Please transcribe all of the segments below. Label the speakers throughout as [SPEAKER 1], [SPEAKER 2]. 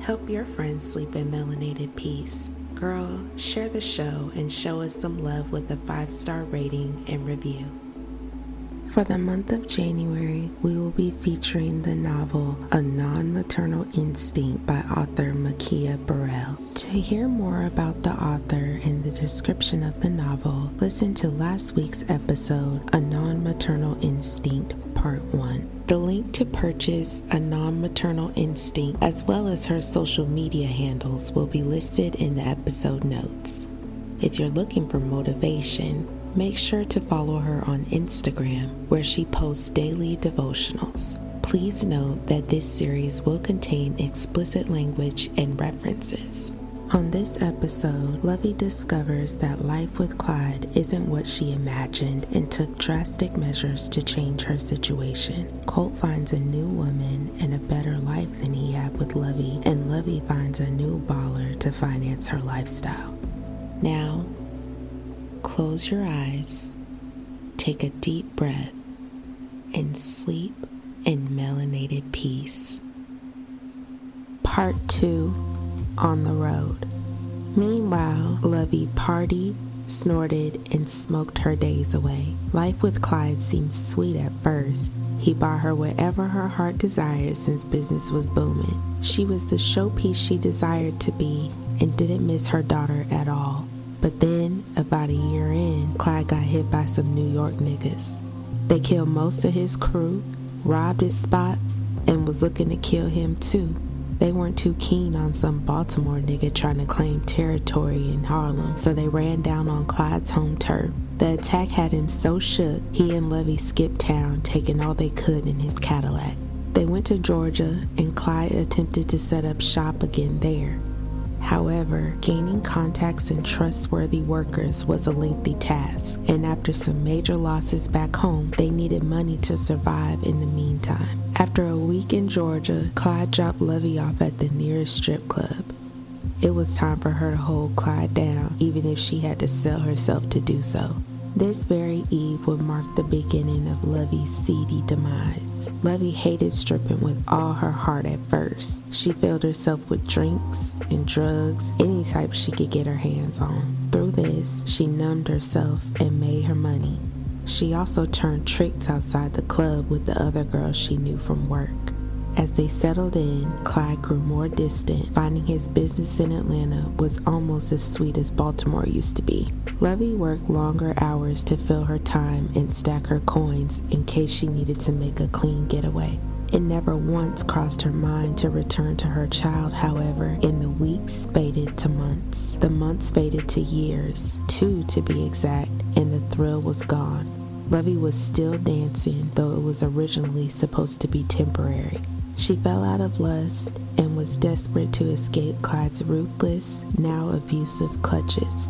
[SPEAKER 1] Help your friends sleep in melanated peace. Girl, share the show and show us some love with a five star rating and review. For the month of January, we will be featuring the novel A Non Maternal Instinct by author Makia Burrell. To hear more about the author and the description of the novel, listen to last week's episode, A Non Maternal Instinct Part 1. The link to purchase A Non Maternal Instinct, as well as her social media handles, will be listed in the episode notes. If you're looking for motivation, make sure to follow her on Instagram, where she posts daily devotionals. Please note that this series will contain explicit language and references. On this episode, Lovey discovers that life with Clyde isn't what she imagined and took drastic measures to change her situation. Colt finds a new woman and a better life than he had with Lovey, and Lovey finds a new baller to finance her lifestyle. Now, close your eyes, take a deep breath, and sleep in melanated peace. Part 2 On the Road. Meanwhile, Lovey partied, snorted, and smoked her days away. Life with Clyde seemed sweet at first. He bought her whatever her heart desired since business was booming. She was the showpiece she desired to be and didn't miss her daughter at all. But then, about a year in, Clyde got hit by some New York niggas. They killed most of his crew, robbed his spots, and was looking to kill him too. They weren't too keen on some Baltimore nigga trying to claim territory in Harlem, so they ran down on Clyde's home turf. The attack had him so shook, he and Lovey skipped town, taking all they could in his Cadillac. They went to Georgia, and Clyde attempted to set up shop again there. However, gaining contacts and trustworthy workers was a lengthy task, and after some major losses back home, they needed money to survive in the meantime. After a week in Georgia, Clyde dropped Lovey off at the nearest strip club. It was time for her to hold Clyde down, even if she had to sell herself to do so. This very eve would mark the beginning of Lovey's seedy demise. Lovey hated stripping with all her heart at first. She filled herself with drinks and drugs, any type she could get her hands on. Through this, she numbed herself and made her money. She also turned tricks outside the club with the other girls she knew from work. As they settled in, Clyde grew more distant, finding his business in Atlanta was almost as sweet as Baltimore used to be. Lovey worked longer hours to fill her time and stack her coins in case she needed to make a clean getaway. It never once crossed her mind to return to her child, however, in the weeks faded to months. The months faded to years, two to be exact, and the thrill was gone. Lovey was still dancing, though it was originally supposed to be temporary. She fell out of lust and was desperate to escape Clyde's ruthless, now abusive clutches.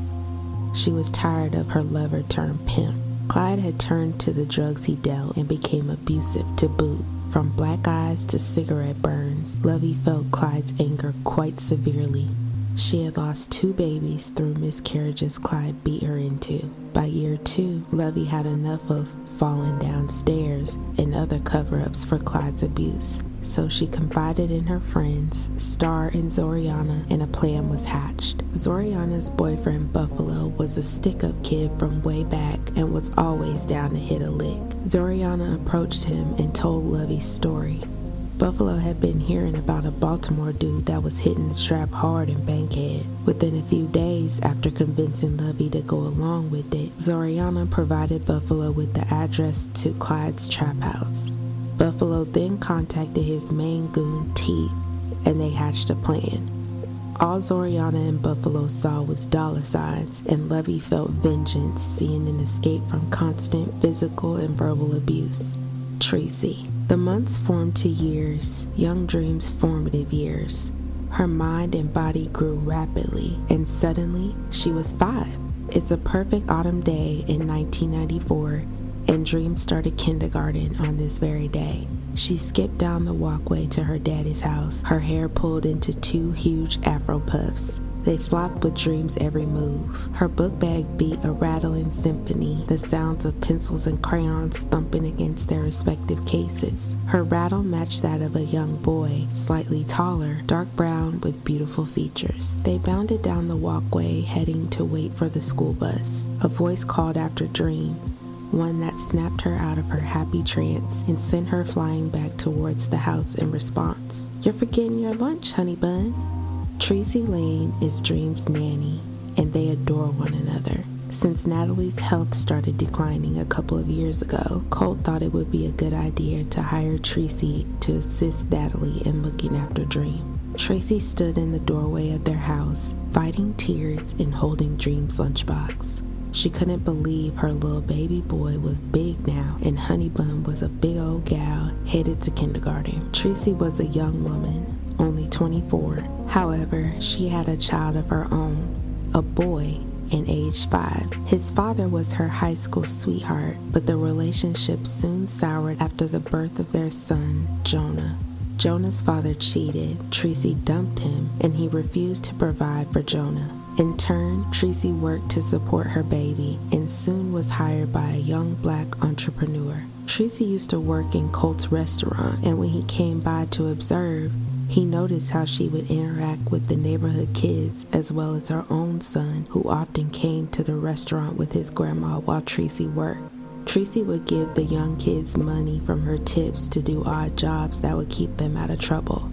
[SPEAKER 1] She was tired of her lover turned pimp. Clyde had turned to the drugs he dealt and became abusive to boot. From black eyes to cigarette burns, Lovey felt Clyde's anger quite severely. She had lost two babies through miscarriages Clyde beat her into. By year two, Lovey had enough of falling downstairs and other cover ups for Clyde's abuse. So she confided in her friends, Star and Zoriana, and a plan was hatched. Zoriana's boyfriend, Buffalo, was a stick up kid from way back and was always down to hit a lick. Zoriana approached him and told Lovey's story. Buffalo had been hearing about a Baltimore dude that was hitting the strap hard in Bankhead. Within a few days after convincing Lovey to go along with it, Zoriana provided Buffalo with the address to Clyde's trap house. Buffalo then contacted his main goon, T, and they hatched a plan. All Zoriana and Buffalo saw was dollar signs, and Lovey felt vengeance seeing an escape from constant physical and verbal abuse. Tracy. The months formed to years, young dreams formative years. Her mind and body grew rapidly, and suddenly she was five. It's a perfect autumn day in 1994, and Dream started kindergarten on this very day. She skipped down the walkway to her daddy's house, her hair pulled into two huge afro puffs. They flopped with Dream's every move. Her book bag beat a rattling symphony, the sounds of pencils and crayons thumping against their respective cases. Her rattle matched that of a young boy, slightly taller, dark brown with beautiful features. They bounded down the walkway, heading to wait for the school bus. A voice called after Dream, one that snapped her out of her happy trance and sent her flying back towards the house in response. You're forgetting your lunch, honey bun. Tracy Lane is Dream's nanny, and they adore one another. Since Natalie's health started declining a couple of years ago, Colt thought it would be a good idea to hire Tracy to assist Natalie in looking after Dream. Tracy stood in the doorway of their house, fighting tears and holding Dream's lunchbox. She couldn't believe her little baby boy was big now, and Honeybun was a big old gal headed to kindergarten. Tracy was a young woman, only 24. However, she had a child of her own, a boy, and age 5. His father was her high school sweetheart, but the relationship soon soured after the birth of their son, Jonah. Jonah's father cheated, Tracy dumped him, and he refused to provide for Jonah. In turn, Tracy worked to support her baby and soon was hired by a young black entrepreneur. Tracy used to work in Colt's restaurant, and when he came by to observe, he noticed how she would interact with the neighborhood kids as well as her own son, who often came to the restaurant with his grandma while Tracy worked. Tracy would give the young kids money from her tips to do odd jobs that would keep them out of trouble.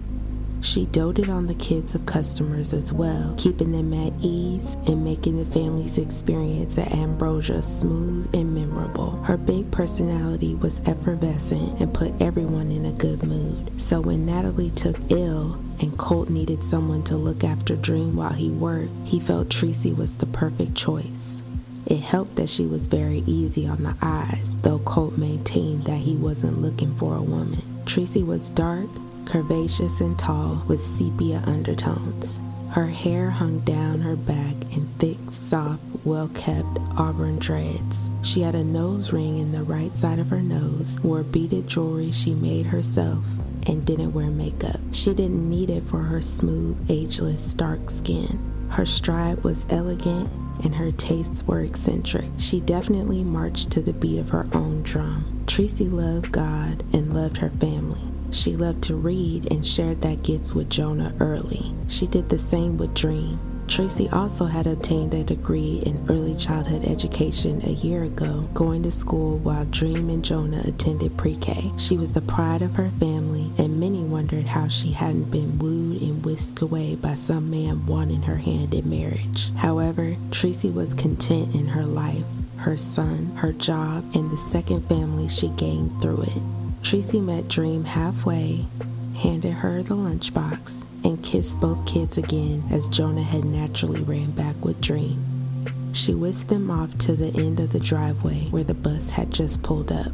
[SPEAKER 1] She doted on the kids of customers as well, keeping them at ease and making the family's experience at Ambrosia smooth and memorable. Her big personality was effervescent and put everyone in a good mood. So when Natalie took ill, and Colt needed someone to look after Dream while he worked, he felt Tracy was the perfect choice. It helped that she was very easy on the eyes, though Colt maintained that he wasn't looking for a woman. Tracy was dark, curvaceous and tall with sepia undertones. Her hair hung down her back in thick, soft, well kept auburn dreads. She had a nose ring in the right side of her nose, wore beaded jewelry she made herself, and didn't wear makeup. She didn't need it for her smooth, ageless, dark skin. Her stride was elegant and her tastes were eccentric. She definitely marched to the beat of her own drum. Tracy loved God and loved her family. She loved to read and shared that gift with Jonah early. She did the same with Dream. Tracy also had obtained a degree in early childhood education a year ago, going to school while Dream and Jonah attended pre K. She was the pride of her family, and many wondered how she hadn't been wooed and whisked away by some man wanting her hand in marriage. However, Tracy was content in her life, her son, her job, and the second family she gained through it. Tracy met Dream halfway, handed her the lunchbox, and kissed both kids again as Jonah had naturally ran back with Dream. She whisked them off to the end of the driveway where the bus had just pulled up.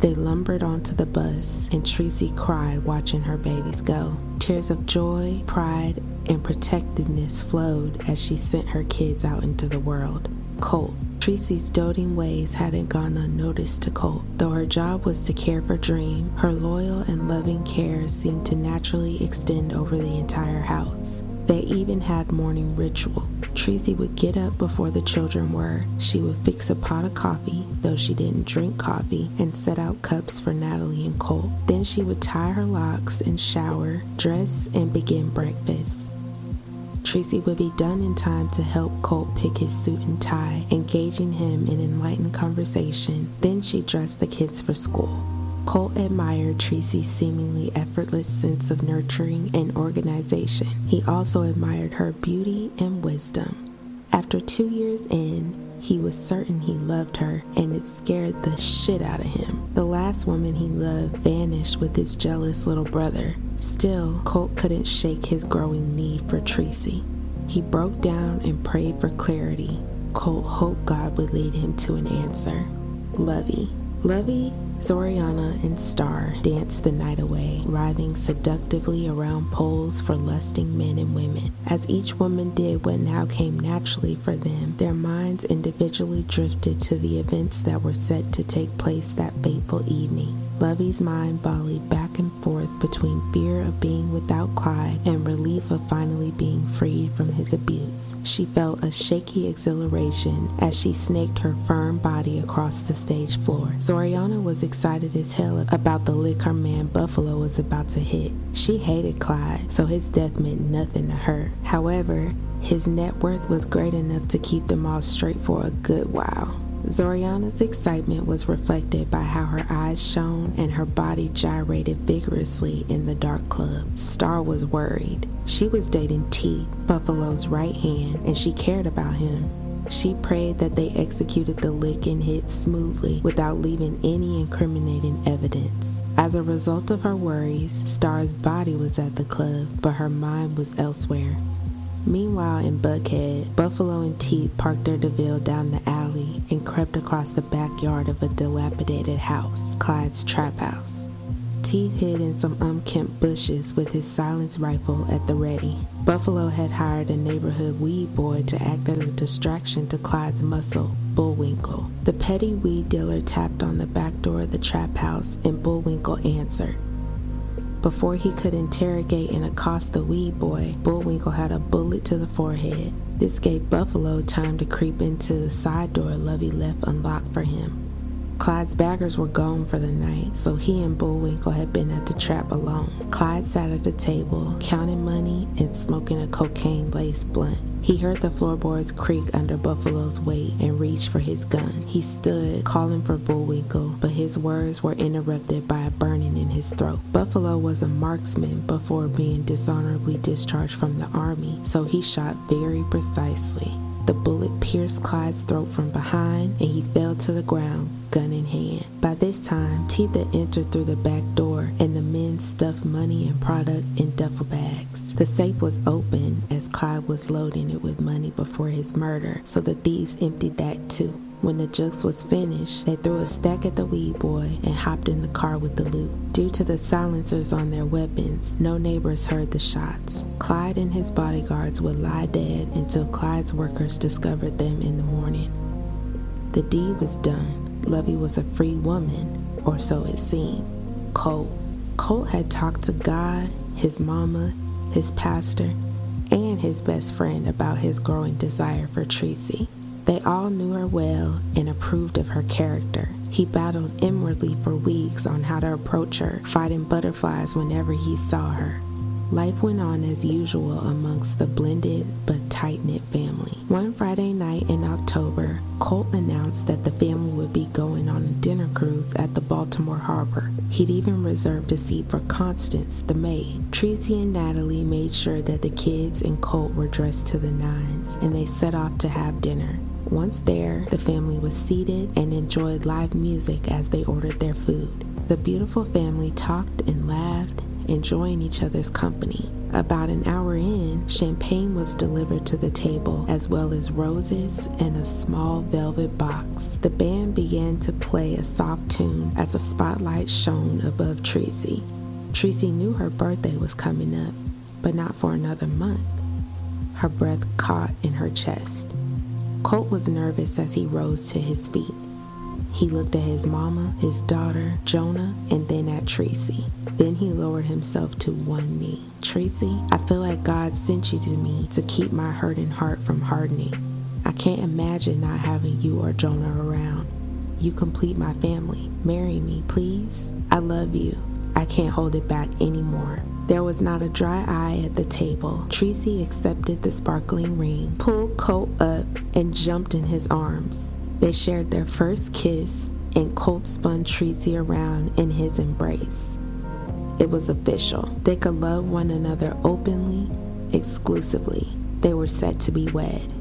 [SPEAKER 1] They lumbered onto the bus, and Tracy cried watching her babies go. Tears of joy, pride, and protectiveness flowed as she sent her kids out into the world. Colt. Tracy's doting ways hadn't gone unnoticed to Colt. Though her job was to care for Dream, her loyal and loving care seemed to naturally extend over the entire house. They even had morning rituals. Tracy would get up before the children were. She would fix a pot of coffee, though she didn't drink coffee, and set out cups for Natalie and Colt. Then she would tie her locks and shower, dress, and begin breakfast. Tracy would be done in time to help Colt pick his suit and tie, engaging him in enlightened conversation. Then she dressed the kids for school. Colt admired Tracy's seemingly effortless sense of nurturing and organization. He also admired her beauty and wisdom. After two years in, he was certain he loved her, and it scared the shit out of him. The last woman he loved vanished with his jealous little brother. Still, Colt couldn't shake his growing need for Tracy. He broke down and prayed for clarity. Colt hoped God would lead him to an answer. Lovey. Lovey Zoriana and Star danced the night away, writhing seductively around poles for lusting men and women. As each woman did what now came naturally for them, their minds individually drifted to the events that were set to take place that fateful evening. Lovey's mind volleyed back and forth between fear of being without Clyde and relief of finally being freed from his abuse. She felt a shaky exhilaration as she snaked her firm body across the stage floor. Zoriana was excited as hell about the lick her man Buffalo was about to hit. She hated Clyde, so his death meant nothing to her. However, his net worth was great enough to keep them all straight for a good while. Zoriana's excitement was reflected by how her eyes shone and her body gyrated vigorously in the dark club. Star was worried. She was dating T, Buffalo's right hand, and she cared about him. She prayed that they executed the lick and hit smoothly without leaving any incriminating evidence. As a result of her worries, Star's body was at the club, but her mind was elsewhere. Meanwhile, in Buckhead, Buffalo and Teeth parked their DeVille down the alley and crept across the backyard of a dilapidated house, Clyde's trap house. Teeth hid in some unkempt bushes with his silenced rifle at the ready. Buffalo had hired a neighborhood weed boy to act as a distraction to Clyde's muscle, Bullwinkle. The petty weed dealer tapped on the back door of the trap house and Bullwinkle answered. Before he could interrogate and accost the weed boy, Bullwinkle had a bullet to the forehead. This gave Buffalo time to creep into the side door Lovey left unlocked for him. Clyde's baggers were gone for the night, so he and Bullwinkle had been at the trap alone. Clyde sat at the table, counting money and smoking a cocaine laced blunt. He heard the floorboards creak under Buffalo's weight and reached for his gun. He stood, calling for Bullwinkle, but his words were interrupted by a burning in his throat. Buffalo was a marksman before being dishonorably discharged from the army, so he shot very precisely. The bullet pierced Clyde's throat from behind and he fell to the ground, gun in hand. By this time, Teetha entered through the back door and the men stuffed money and product in duffel bags. The safe was open as Clyde was loading it with money before his murder, so the thieves emptied that too. When the jux was finished, they threw a stack at the weed boy and hopped in the car with the loot. Due to the silencers on their weapons, no neighbors heard the shots. Clyde and his bodyguards would lie dead until Clyde's workers discovered them in the morning. The deed was done. Lovey was a free woman, or so it seemed. Colt. Colt had talked to God, his mama, his pastor, and his best friend about his growing desire for Tracy. They all knew her well and approved of her character. He battled inwardly for weeks on how to approach her, fighting butterflies whenever he saw her. Life went on as usual amongst the blended but tight knit family. One Friday night in October, Colt announced that the family would be going on a dinner cruise at the Baltimore Harbor. He'd even reserved a seat for Constance, the maid. Tracy and Natalie made sure that the kids and Colt were dressed to the nines, and they set off to have dinner. Once there, the family was seated and enjoyed live music as they ordered their food. The beautiful family talked and laughed, enjoying each other's company. About an hour in, champagne was delivered to the table, as well as roses and a small velvet box. The band began to play a soft tune as a spotlight shone above Tracy. Tracy knew her birthday was coming up, but not for another month. Her breath caught in her chest. Colt was nervous as he rose to his feet. He looked at his mama, his daughter, Jonah, and then at Tracy. Then he lowered himself to one knee. Tracy, I feel like God sent you to me to keep my hurting heart from hardening. I can't imagine not having you or Jonah around. You complete my family. Marry me, please. I love you. I can't hold it back anymore. There was not a dry eye at the table. Tracy accepted the sparkling ring, pulled Colt up, and jumped in his arms. They shared their first kiss, and Colt spun Tracy around in his embrace. It was official. They could love one another openly, exclusively. They were set to be wed.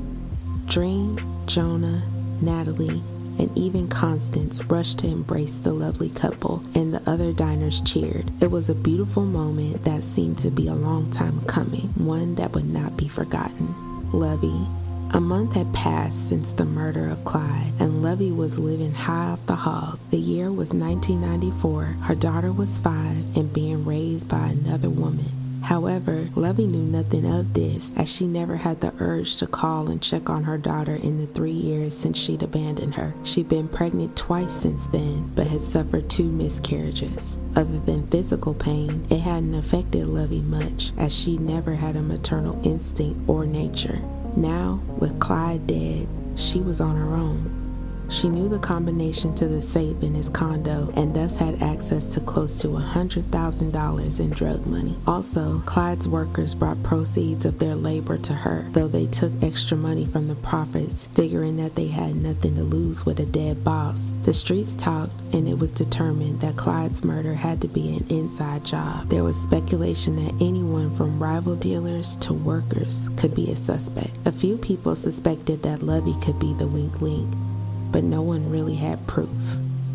[SPEAKER 1] Dream, Jonah, Natalie, and even Constance rushed to embrace the lovely couple, and the other diners cheered. It was a beautiful moment that seemed to be a long time coming, one that would not be forgotten. Lovey, a month had passed since the murder of Clyde, and Lovey was living high off the hog. The year was 1994. Her daughter was five and being raised by another woman. However, Lovey knew nothing of this, as she never had the urge to call and check on her daughter in the three years since she'd abandoned her. She'd been pregnant twice since then, but had suffered two miscarriages. Other than physical pain, it hadn't affected Lovey much, as she never had a maternal instinct or nature. Now, with Clyde dead, she was on her own. She knew the combination to the safe in his condo and thus had access to close to $100,000 in drug money. Also, Clyde's workers brought proceeds of their labor to her, though they took extra money from the profits, figuring that they had nothing to lose with a dead boss. The streets talked, and it was determined that Clyde's murder had to be an inside job. There was speculation that anyone from rival dealers to workers could be a suspect. A few people suspected that Lovey could be the weak link but no one really had proof.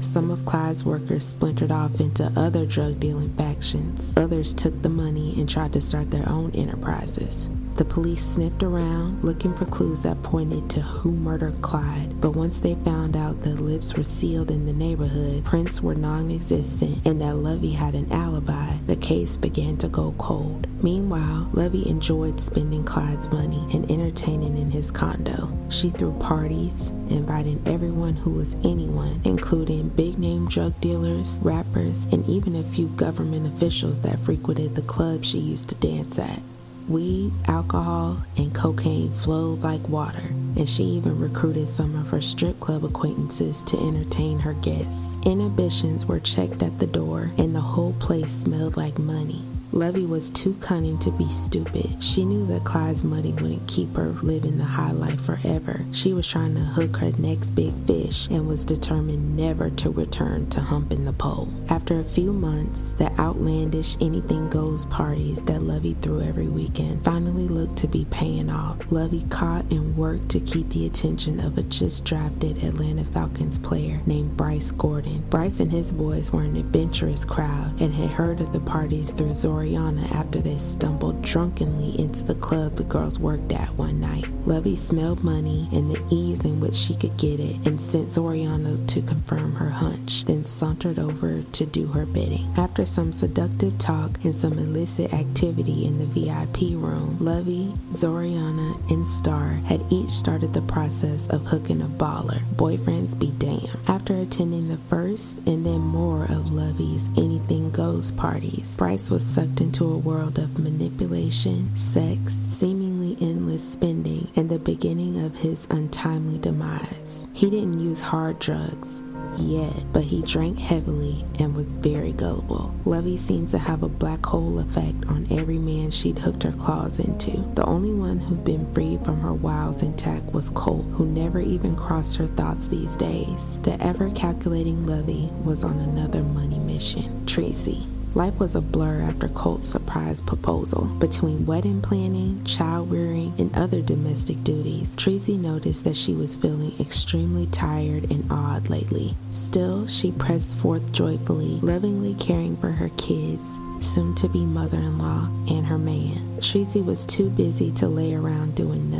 [SPEAKER 1] Some of Clyde's workers splintered off into other drug dealing factions. Others took the money and tried to start their own enterprises. The police sniffed around looking for clues that pointed to who murdered Clyde, but once they found out the lips were sealed in the neighborhood, prints were non existent, and that Lovey had an alibi, the case began to go cold. Meanwhile, Lovey enjoyed spending Clyde's money and entertaining in his condo. She threw parties, inviting everyone who was anyone, including big name drug dealers, rappers, and even a few government officials that frequented the club she used to dance at. Weed, alcohol, and cocaine flowed like water, and she even recruited some of her strip club acquaintances to entertain her guests. Inhibitions were checked at the door, and the whole place smelled like money. Lovey was too cunning to be stupid. She knew that Clyde's money wouldn't keep her living the high life forever. She was trying to hook her next big fish and was determined never to return to humping the pole. After a few months, the outlandish anything goes parties that Lovey threw every weekend finally looked to be paying off. Lovey caught and worked to keep the attention of a just drafted Atlanta Falcons player named Bryce Gordon. Bryce and his boys were an adventurous crowd and had heard of the parties through Zora Oriana after they stumbled drunkenly into the club the girls worked at one night. Lovey smelled money and the ease in which she could get it and sent Zoriana to confirm her hunch, then sauntered over to do her bidding. After some seductive talk and some illicit activity in the VIP room, Lovey, Zoriana, and Star had each started the process of hooking a baller. Boyfriends be damned. After attending the first and then more of Lovey's anything goes parties, Bryce was sucked into a world of manipulation, sex, seemingly endless spending, and the beginning of his untimely demise. He didn't use hard drugs yet, but he drank heavily and was very gullible. Lovey seemed to have a black hole effect on every man she'd hooked her claws into. The only one who'd been freed from her wiles intact was Colt, who never even crossed her thoughts these days. The ever calculating Lovey was on another money mission. Tracy. Life was a blur after Colt's surprise proposal. Between wedding planning, child rearing, and other domestic duties, Tracy noticed that she was feeling extremely tired and odd lately. Still, she pressed forth joyfully, lovingly caring for her kids, soon to be mother in law, and her man. Tracy was too busy to lay around doing nothing.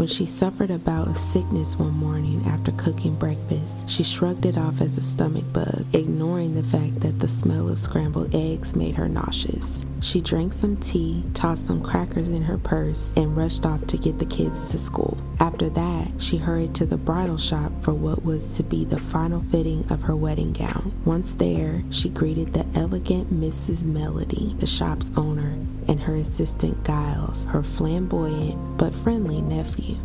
[SPEAKER 1] When she suffered a bout of sickness one morning after cooking breakfast, she shrugged it off as a stomach bug, ignoring the fact that the smell of scrambled eggs made her nauseous. She drank some tea, tossed some crackers in her purse, and rushed off to get the kids to school. After that, she hurried to the bridal shop for what was to be the final fitting of her wedding gown. Once there, she greeted the elegant Mrs. Melody, the shop's owner, and her assistant Giles, her flamboyant but friendly nephew.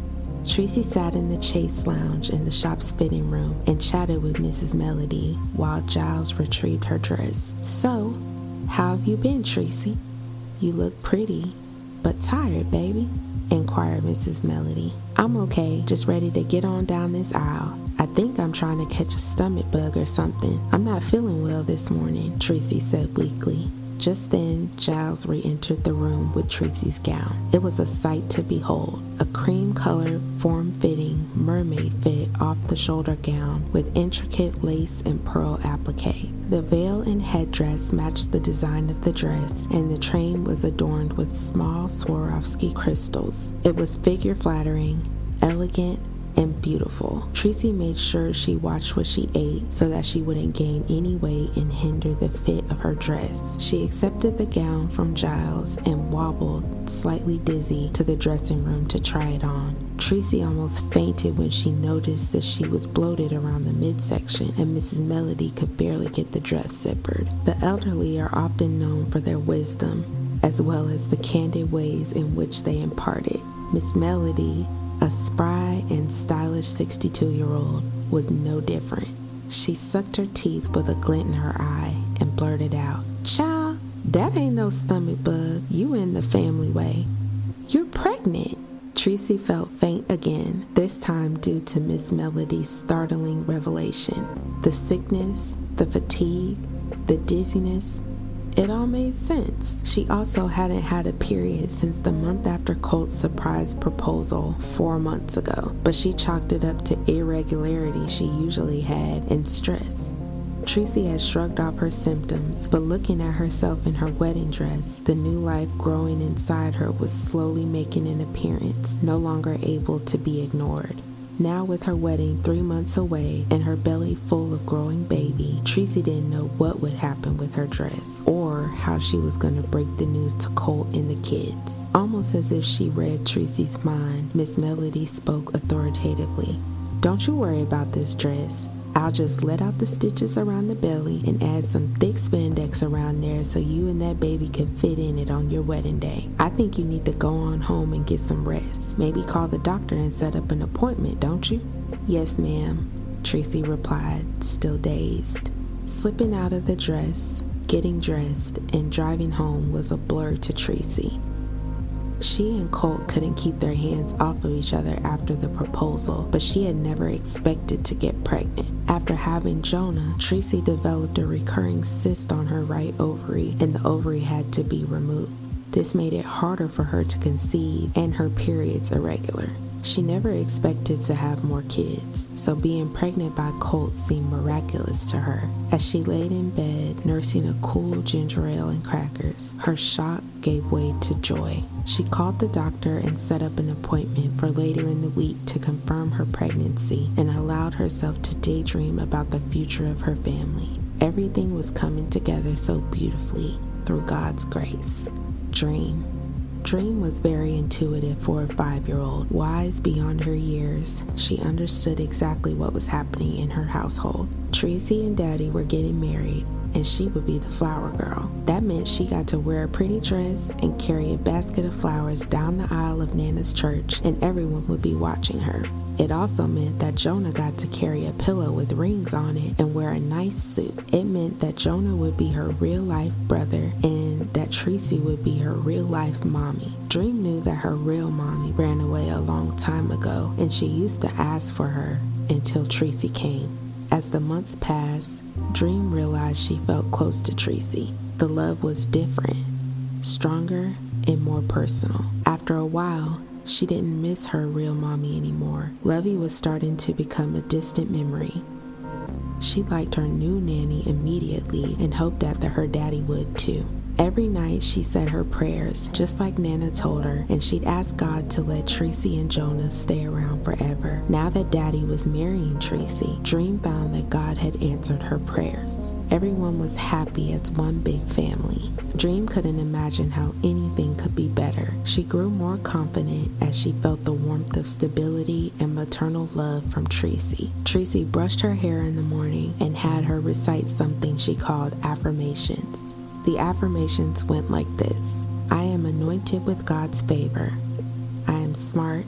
[SPEAKER 1] Tracy sat in the Chaise Lounge in the shop's fitting room and chatted with Mrs. Melody while Giles retrieved her dress. So, how have you been, Tracy? You look pretty, but tired, baby, inquired Mrs. Melody. I'm okay, just ready to get on down this aisle. I think I'm trying to catch a stomach bug or something. I'm not feeling well this morning, Tracy said weakly. Just then, Giles re entered the room with Tracy's gown. It was a sight to behold a cream colored, form fitting mermaid fit off the shoulder gown with intricate lace and pearl applique. The veil and headdress matched the design of the dress, and the train was adorned with small Swarovski crystals. It was figure flattering, elegant, and beautiful. Tracy made sure she watched what she ate so that she wouldn't gain any weight and hinder the fit of her dress. She accepted the gown from Giles and wobbled, slightly dizzy, to the dressing room to try it on. Tracy almost fainted when she noticed that she was bloated around the midsection and Mrs. Melody could barely get the dress zippered. The elderly are often known for their wisdom as well as the candid ways in which they impart it. Miss Melody a spry and stylish 62 year old was no different. She sucked her teeth with a glint in her eye and blurted out, Child, that ain't no stomach bug. You in the family way. You're pregnant. Tracy felt faint again, this time due to Miss Melody's startling revelation. The sickness, the fatigue, the dizziness, it all made sense. She also hadn't had a period since the month after Colt's surprise proposal four months ago, but she chalked it up to irregularity she usually had and stress. Tracy had shrugged off her symptoms, but looking at herself in her wedding dress, the new life growing inside her was slowly making an appearance, no longer able to be ignored. Now, with her wedding three months away and her belly full of growing baby, Tracy didn't know what would happen with her dress or how she was going to break the news to Colt and the kids. Almost as if she read Tracy's mind, Miss Melody spoke authoritatively. Don't you worry about this dress. I'll just let out the stitches around the belly and add some thick spandex around there so you and that baby can fit in it on your wedding day. I think you need to go on home and get some rest. Maybe call the doctor and set up an appointment, don't you? Yes, ma'am, Tracy replied, still dazed. Slipping out of the dress, getting dressed, and driving home was a blur to Tracy. She and Colt couldn't keep their hands off of each other after the proposal, but she had never expected to get pregnant. After having Jonah, Tracy developed a recurring cyst on her right ovary, and the ovary had to be removed. This made it harder for her to conceive and her periods irregular. She never expected to have more kids, so being pregnant by Colt seemed miraculous to her. As she laid in bed, nursing a cool ginger ale and crackers, her shock gave way to joy. She called the doctor and set up an appointment for later in the week to confirm her pregnancy and allowed herself to daydream about the future of her family. Everything was coming together so beautifully through God's grace. Dream. Dream was very intuitive for a five year old. Wise beyond her years, she understood exactly what was happening in her household. Tracy and Daddy were getting married, and she would be the flower girl. That meant she got to wear a pretty dress and carry a basket of flowers down the aisle of Nana's church, and everyone would be watching her. It also meant that Jonah got to carry a pillow with rings on it and wear a nice suit. It meant that Jonah would be her real life brother and that Tracy would be her real life mommy. Dream knew that her real mommy ran away a long time ago and she used to ask for her until Tracy came. As the months passed, Dream realized she felt close to Tracy. the love was different, stronger, and more personal. After a while, she didn't miss her real mommy anymore. Lovey was starting to become a distant memory. She liked her new nanny immediately and hoped that her daddy would too. Every night she said her prayers, just like Nana told her, and she'd ask God to let Tracy and Jonah stay around forever. Now that Daddy was marrying Tracy, Dream found that God had answered her prayers. Everyone was happy as one big family. Dream couldn't imagine how anything could be better. She grew more confident as she felt the warmth of stability and maternal love from Tracy. Tracy brushed her hair in the morning and had her recite something she called affirmations. The affirmations went like this I am anointed with God's favor. I am smart.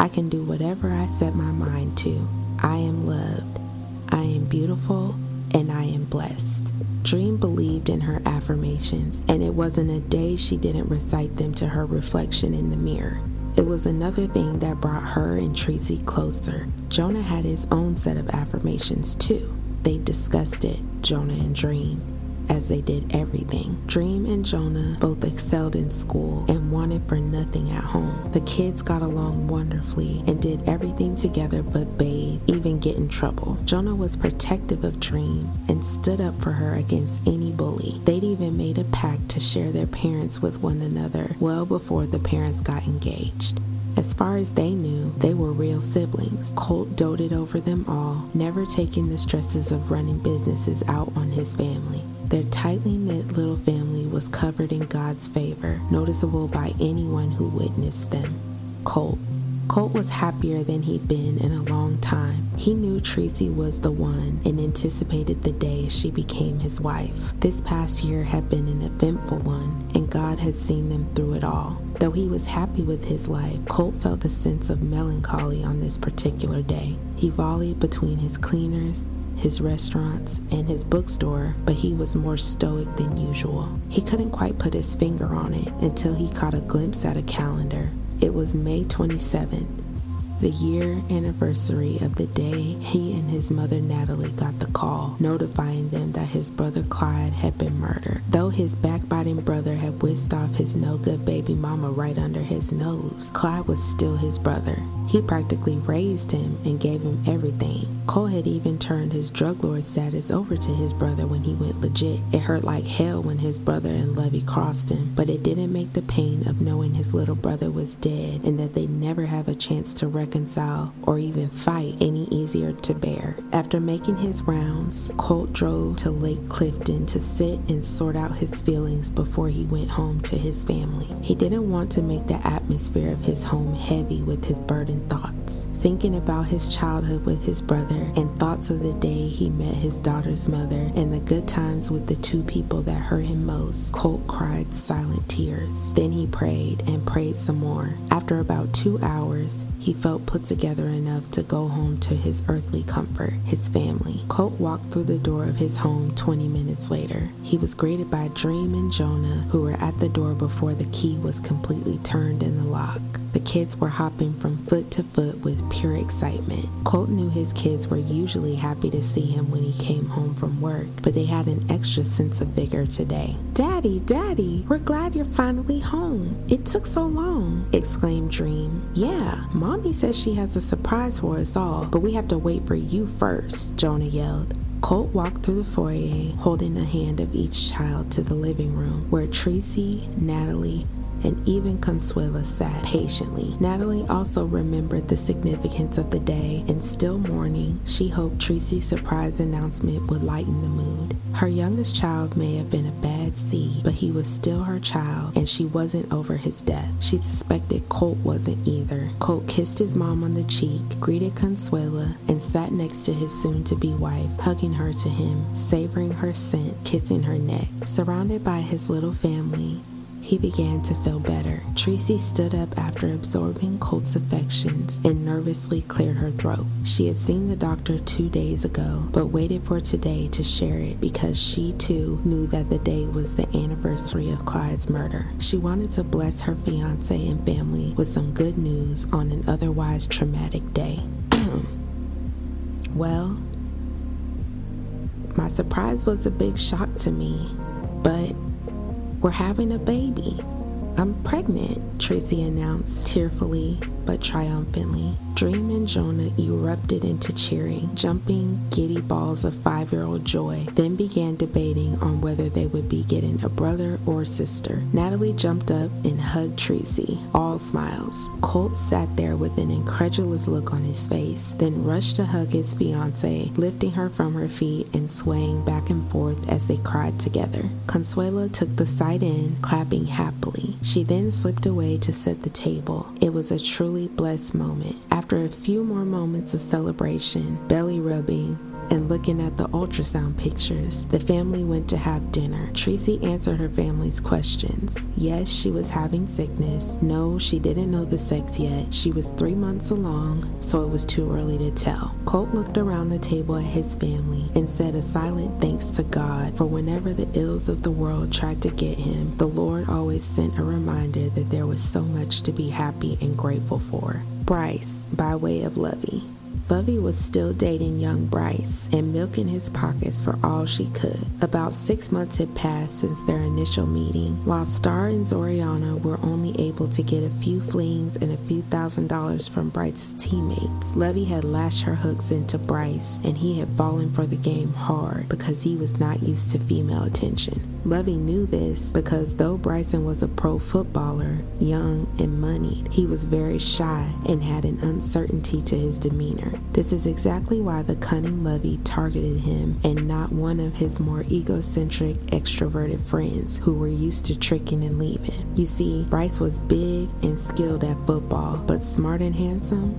[SPEAKER 1] I can do whatever I set my mind to. I am loved. I am beautiful and I am blessed. Dream believed in her affirmations, and it wasn't a day she didn't recite them to her reflection in the mirror. It was another thing that brought her and Tracy closer. Jonah had his own set of affirmations too. They discussed it, Jonah and Dream as they did everything. Dream and Jonah both excelled in school and wanted for nothing at home. The kids got along wonderfully and did everything together but bathe, even get in trouble. Jonah was protective of Dream and stood up for her against any bully. They'd even made a pact to share their parents with one another well before the parents got engaged. As far as they knew, they were real siblings. Colt doted over them all, never taking the stresses of running businesses out on his family. Their tightly knit little family was covered in God's favor, noticeable by anyone who witnessed them. Colt. Colt was happier than he'd been in a long time. He knew Tracy was the one and anticipated the day she became his wife. This past year had been an eventful one, and God had seen them through it all. Though he was happy with his life, Colt felt a sense of melancholy on this particular day. He volleyed between his cleaners, his restaurants, and his bookstore, but he was more stoic than usual. He couldn't quite put his finger on it until he caught a glimpse at a calendar. It was May 27th, the year anniversary of the day he and his mother Natalie got the call notifying them that his brother Clyde had been murdered. Though his backbiting brother had whisked off his no good baby mama right under his nose, Clyde was still his brother. He practically raised him and gave him everything. Colt had even turned his drug lord status over to his brother when he went legit. It hurt like hell when his brother and Lovey crossed him, but it didn't make the pain of knowing his little brother was dead and that they'd never have a chance to reconcile or even fight any easier to bear. After making his rounds, Colt drove to Lake Clifton to sit and sort out his feelings before he went home to his family. He didn't want to make the atmosphere of his home heavy with his burdened thoughts, thinking about his childhood with his brother and thoughts of the day he met his daughter's mother and the good times with the two people that hurt him most. Colt cried silent tears. Then he prayed and prayed some more. After about two hours, he felt put together enough to go home to his earthly comfort, his family. Colt walked through the door of his home 20 minutes later. He was greeted by Dream and Jonah, who were at the door before the key was completely turned in the lock. The kids were hopping from foot to foot with pure excitement. Colt knew his kids were usually happy to see him when he came home from work, but they had an extra sense of vigor today. Daddy, Daddy, we're glad you're finally home. It took so long, exclaimed Dream. Yeah, Mommy says she has a surprise for us all, but we have to wait for you first, Jonah yelled. Colt walked through the foyer, holding the hand of each child to the living room, where Tracy, Natalie, and even Consuela sat patiently. Natalie also remembered the significance of the day, and still mourning, she hoped Tracy's surprise announcement would lighten the mood. Her youngest child may have been a bad seed, but he was still her child, and she wasn't over his death. She suspected Colt wasn't either. Colt kissed his mom on the cheek, greeted Consuela, and sat next to his soon to be wife, hugging her to him, savoring her scent, kissing her neck. Surrounded by his little family, he began to feel better. Tracy stood up after absorbing Colt's affections and nervously cleared her throat. She had seen the doctor two days ago, but waited for today to share it because she too knew that the day was the anniversary of Clyde's murder. She wanted to bless her fiance and family with some good news on an otherwise traumatic day. well, my surprise was a big shock to me, but We're having a baby. I'm pregnant, Tracy announced tearfully but triumphantly. Dream and Jonah erupted into cheering, jumping giddy balls of five year old joy, then began debating on whether they would be getting a brother or sister. Natalie jumped up and hugged Tracy, all smiles. Colt sat there with an incredulous look on his face, then rushed to hug his fiancee, lifting her from her feet and swaying back and forth as they cried together. Consuela took the sight in, clapping happily. She then slipped away to set the table. It was a truly blessed moment. After a few more moments of celebration, belly rubbing, and looking at the ultrasound pictures, the family went to have dinner. Tracy answered her family's questions. Yes, she was having sickness. No, she didn't know the sex yet. She was three months along, so it was too early to tell. Colt looked around the table at his family and said a silent thanks to God for whenever the ills of the world tried to get him, the Lord always sent a reminder that there was so much to be happy and grateful for. Bryce, by way of Lovey. Lovey was still dating young Bryce and milking his pockets for all she could. About six months had passed since their initial meeting. While Star and Zoriana were only able to get a few flings and a few thousand dollars from Bryce's teammates, Lovey had lashed her hooks into Bryce and he had fallen for the game hard because he was not used to female attention. Lovey knew this because though Bryson was a pro footballer, young and moneyed, he was very shy and had an uncertainty to his demeanor. This is exactly why the cunning Lovey targeted him and not one of his more egocentric, extroverted friends who were used to tricking and leaving. You see, Bryce was big and skilled at football, but smart and handsome,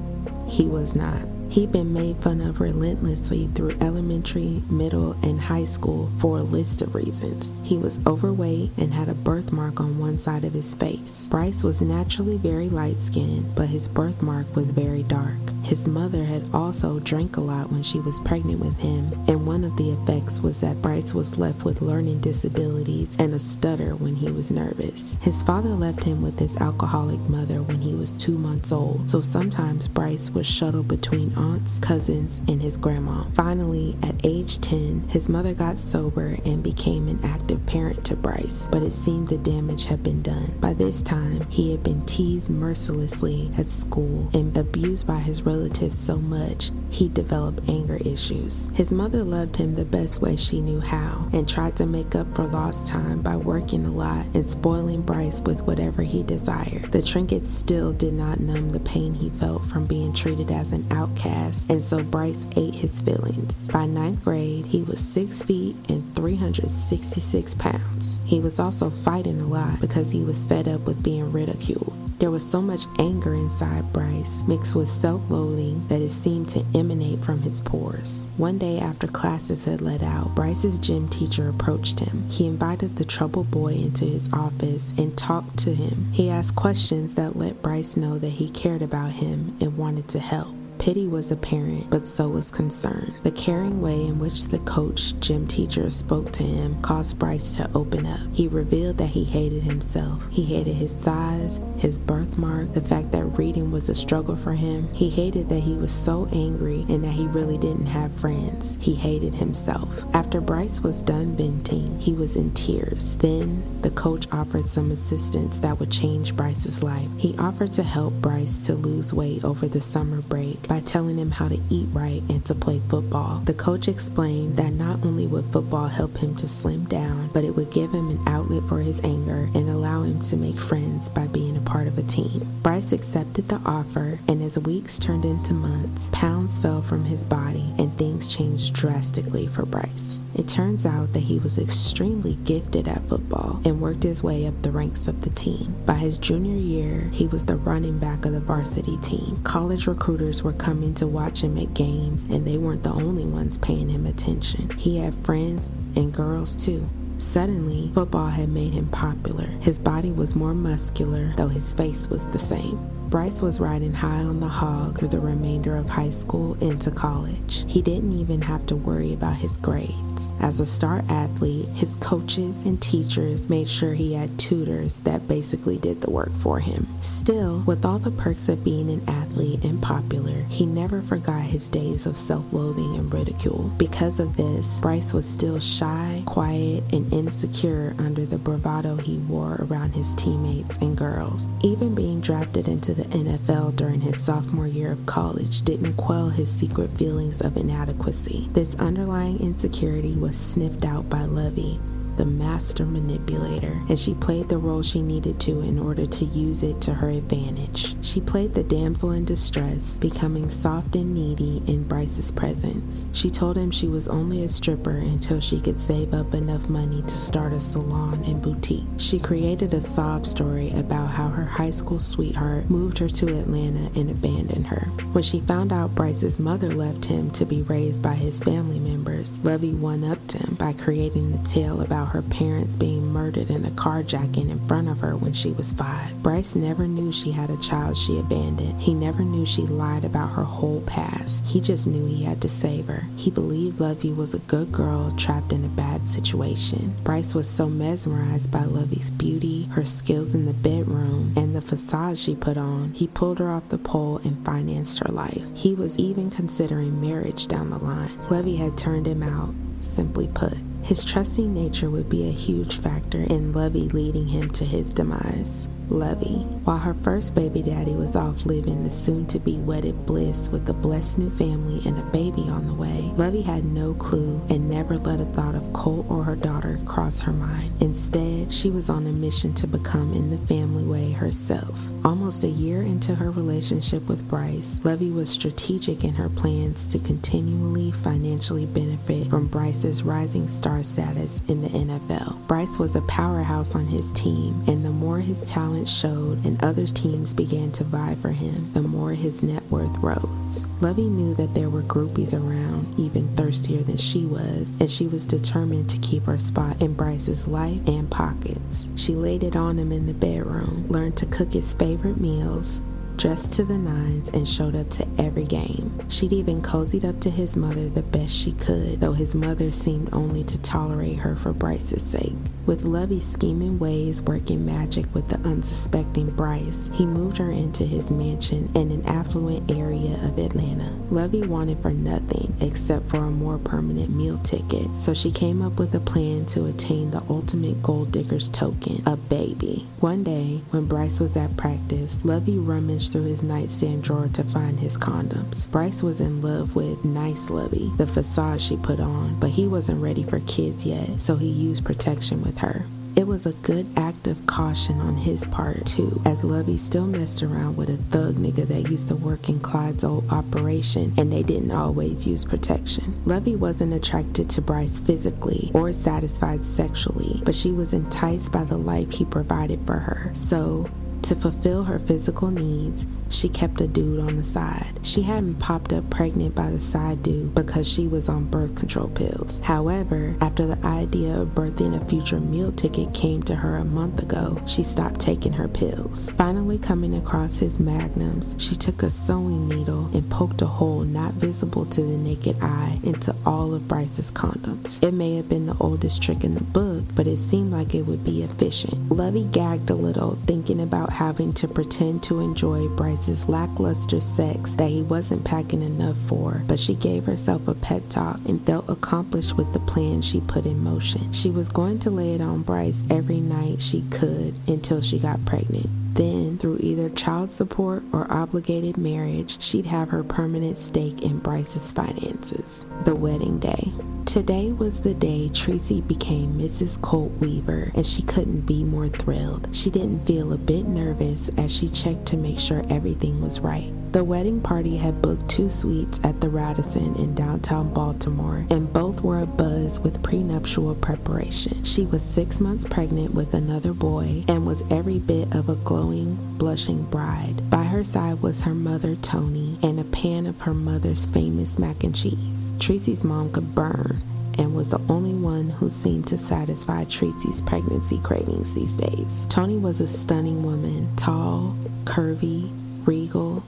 [SPEAKER 1] he was not. He'd been made fun of relentlessly through elementary, middle, and high school for a list of reasons. He was overweight and had a birthmark on one side of his face. Bryce was naturally very light skinned, but his birthmark was very dark. His mother had also drank a lot when she was pregnant with him, and one of the effects was that Bryce was left with learning disabilities and a stutter when he was nervous. His father left him with his alcoholic mother when he was two months old, so sometimes Bryce was shuttled between aunts, cousins, and his grandma. Finally, at age 10, his mother got sober and became an active parent to Bryce, but it seemed the damage had been done. By this time, he had been teased mercilessly at school and abused by his relatives so much he developed anger issues. His mother loved him the best way she knew how and tried to make up for lost time by working a lot and spoiling Bryce with whatever he desired. The trinkets still did not numb the pain he felt from being treated as an outcast, and so Bryce ate his feelings. By ninth grade, he was 6 feet and 366 pounds. He was also fighting a lot because he was fed up with being ridiculed. There was so much anger inside Bryce, mixed with self loathing, that it seemed to emanate from his pores. One day after classes had let out, Bryce's gym teacher approached him. He invited the troubled boy into his office and talked to him. He asked questions that let Bryce know that he cared about him and wanted to help. Pity was apparent, but so was concern. The caring way in which the coach, gym teacher, spoke to him caused Bryce to open up. He revealed that he hated himself. He hated his size, his birthmark, the fact that reading was a struggle for him. He hated that he was so angry and that he really didn't have friends. He hated himself. After Bryce was done venting, he was in tears. Then the coach offered some assistance that would change Bryce's life. He offered to help Bryce to lose weight over the summer break by telling him how to eat right and to play football. The coach explained that not only would football help him to slim down, but it would give him an outlet for his anger and allow him to make friends by being a part of a team. Bryce accepted the offer, and as weeks turned into months, pounds fell from his body and things changed drastically for Bryce. It turns out that he was extremely gifted at football and worked his way up the ranks of the team. By his junior year, he was the running back of the varsity team. College recruiters were coming to watch him at games, and they weren't the only ones paying him attention. He had friends and girls too. Suddenly, football had made him popular. His body was more muscular, though his face was the same. Bryce was riding high on the hog through the remainder of high school into college. He didn't even have to worry about his grades. As a star athlete, his coaches and teachers made sure he had tutors that basically did the work for him. Still, with all the perks of being an athlete and popular, he never forgot his days of self loathing and ridicule. Because of this, Bryce was still shy, quiet, and insecure under the bravado he wore around his teammates and girls. Even being drafted into the NFL during his sophomore year of college didn't quell his secret feelings of inadequacy. This underlying insecurity was sniffed out by Lovey, the master manipulator, and she played the role she needed to in order to use it to her advantage. She played the damsel in distress, becoming soft and needy in Bryce's presence. She told him she was only a stripper until she could save up enough money to start a salon and boutique. She created a sob story about how her high school sweetheart moved her to Atlanta and abandoned her. When she found out Bryce's mother left him to be raised by his family members, Lovey one upped him by creating a tale about her parents being murdered in a carjacking in front of her when she was five. Bryce never knew she had a child she abandoned. He never knew she lied about her whole past. He just knew he had to save her. He believed Lovey was a good girl trapped in a bad situation. Bryce was so mesmerized by Lovey's beauty, her skills in the bedroom, and the facade she put on, he pulled her off the pole and financed her life. He was even considering marriage down the line. Lovey had turned him out, simply put. His trusting nature would be a huge factor in Lovey leading him to his demise. Lovey. While her first baby daddy was off living the soon to be wedded bliss with a blessed new family and a baby on the way, Lovey had no clue and never let a thought of Colt or her daughter cross her mind. Instead, she was on a mission to become in the family way herself. Almost a year into her relationship with Bryce, Lovey was strategic in her plans to continually financially benefit from Bryce's rising star status in the NFL. Bryce was a powerhouse on his team, and the more his talent showed and other teams began to vie for him, the more his net worth rose. Lovey knew that there were groupies around even thirstier than she was, and she was determined to keep her spot in Bryce's life and pockets. She laid it on him in the bedroom, learned to cook his favorite meals, dressed to the nines, and showed up to every game. She'd even cozied up to his mother the best she could, though his mother seemed only to tolerate her for Bryce's sake. With Lovey's scheming ways working magic with the unsuspecting Bryce, he moved her into his mansion in an affluent area of Atlanta. Lovey wanted for nothing except for a more permanent meal ticket, so she came up with a plan to attain the ultimate gold digger's token, a baby. One day, when Bryce was at practice, Lovey rummaged through his nightstand drawer to find his condoms. Bryce was in love with nice Lovey, the facade she put on, but he wasn't ready for kids yet, so he used protection with her. It was a good act of caution on his part, too, as Lovey still messed around with a thug nigga that used to work in Clyde's old operation and they didn't always use protection. Lovey wasn't attracted to Bryce physically or satisfied sexually, but she was enticed by the life he provided for her. So, to fulfill her physical needs, she kept a dude on the side. She hadn't popped up pregnant by the side dude because she was on birth control pills. However, after the idea of birthing a future meal ticket came to her a month ago, she stopped taking her pills. Finally coming across his magnums, she took a sewing needle and poked a hole not visible to the naked eye into all of Bryce's condoms. It may have been the oldest trick in the book, but it seemed like it would be efficient. Lovey gagged a little, thinking about having to pretend to enjoy Bryce's lackluster sex that he wasn't packing enough for, but she gave herself a pep talk and felt accomplished with the plan she put in motion. She was going to lay it on Bryce every night she could until she got pregnant. Then, through either child support or obligated marriage, she'd have her permanent stake in Bryce's finances. The wedding day. Today was the day Tracy became Mrs. Colt Weaver, and she couldn't be more thrilled. She didn't feel a bit nervous as she checked to make sure everything was right. The wedding party had booked two suites at the Radisson in downtown Baltimore, and both were abuzz with prenuptial preparation. She was six months pregnant with another boy and was every bit of a glowing, blushing bride. By her side was her mother, Tony, and a pan of her mother's famous mac and cheese. Tracy's mom could burn and was the only one who seemed to satisfy Tracy's pregnancy cravings these days. Tony was a stunning woman, tall, curvy, regal,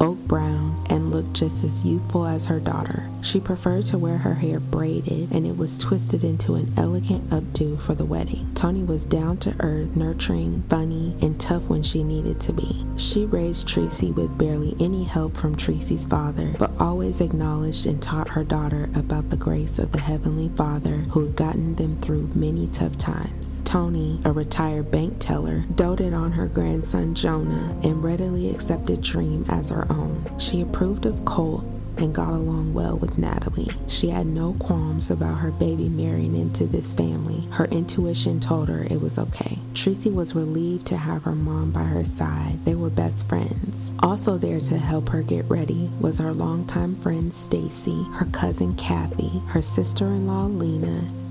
[SPEAKER 1] oak brown, and looked just as youthful as her daughter. She preferred to wear her hair braided, and it was twisted into an elegant updo for the wedding. Tony was down to earth, nurturing, funny, and tough when she needed to be. She raised Tracy with barely any help from Tracy's father, but always acknowledged and taught her daughter about the grace of the Heavenly Father who had gotten them through many tough times. Tony, a retired bank teller, doted on her grandson Jonah and readily accepted Dream as her own. She approved of Colt and got along well with Natalie. She had no qualms about her baby marrying into this family. Her intuition told her it was okay. Tracy was relieved to have her mom by her side. They were best friends. Also there to help her get ready was her longtime friend Stacy, her cousin Kathy, her sister-in-law Lena.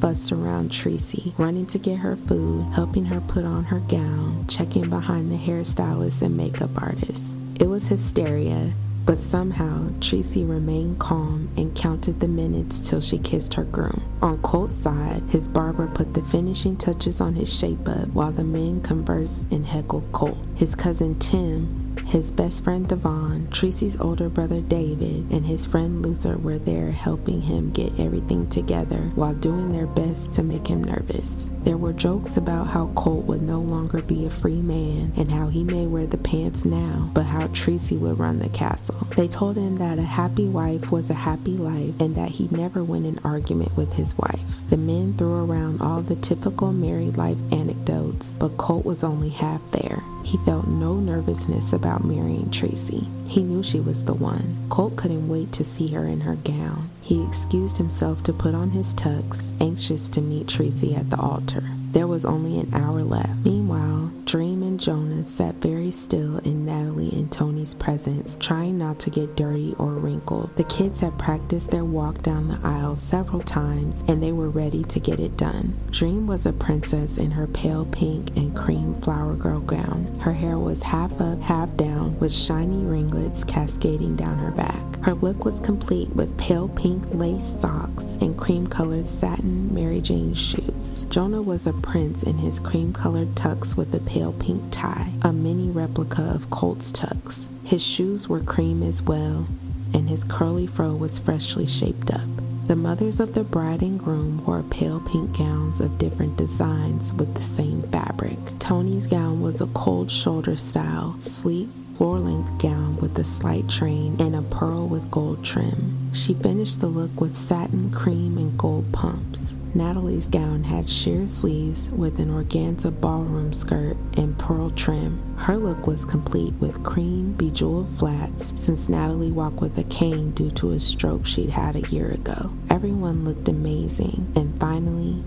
[SPEAKER 1] Fussed around Tracy, running to get her food, helping her put on her gown, checking behind the hairstylist and makeup artist. It was hysteria, but somehow, Tracy remained calm and counted the minutes till she kissed her groom. On Colt's side, his barber put the finishing touches on his shape up while the men conversed and heckled Colt. His cousin Tim his best friend Devon, Tracy's older brother David, and his friend Luther were there helping him get everything together while doing their best to make him nervous. There were jokes about how Colt would no longer be a free man and how he may wear the pants now, but how Tracy would run the castle. They told him that a happy wife was a happy life and that he'd never went in argument with his wife. The men threw around all the typical married life anecdotes, but Colt was only half there. He felt no nervousness about marrying Tracy. He knew she was the one. Colt couldn't wait to see her in her gown. He excused himself to put on his tux, anxious to meet Tracy at the altar. There was only an hour left. Meanwhile, Dream and Jonah sat very still in Natalie and Tony's presence, trying not to get dirty or wrinkled. The kids had practiced their walk down the aisle several times and they were ready to get it done. Dream was a princess in her pale pink and cream flower girl gown. Her hair was half up, half down, with shiny ringlets cascading down her back. Her look was complete with pale pink lace socks and cream colored satin Mary Jane shoes. Jonah was a prince in his cream colored tux with a pale pink tie, a mini replica of Colt's tux. His shoes were cream as well, and his curly fro was freshly shaped up. The mothers of the bride and groom wore pale pink gowns of different designs with the same fabric. Tony's gown was a cold shoulder style, sleek, floor length gown with a slight train and a pearl with gold trim. She finished the look with satin, cream, and gold pumps. Natalie's gown had sheer sleeves with an organza ballroom skirt and pearl trim. Her look was complete with cream, bejeweled flats, since Natalie walked with a cane due to a stroke she'd had a year ago. Everyone looked amazing, and finally,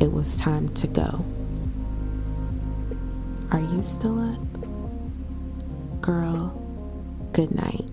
[SPEAKER 1] it was time to go. Are you still up? Girl, good night.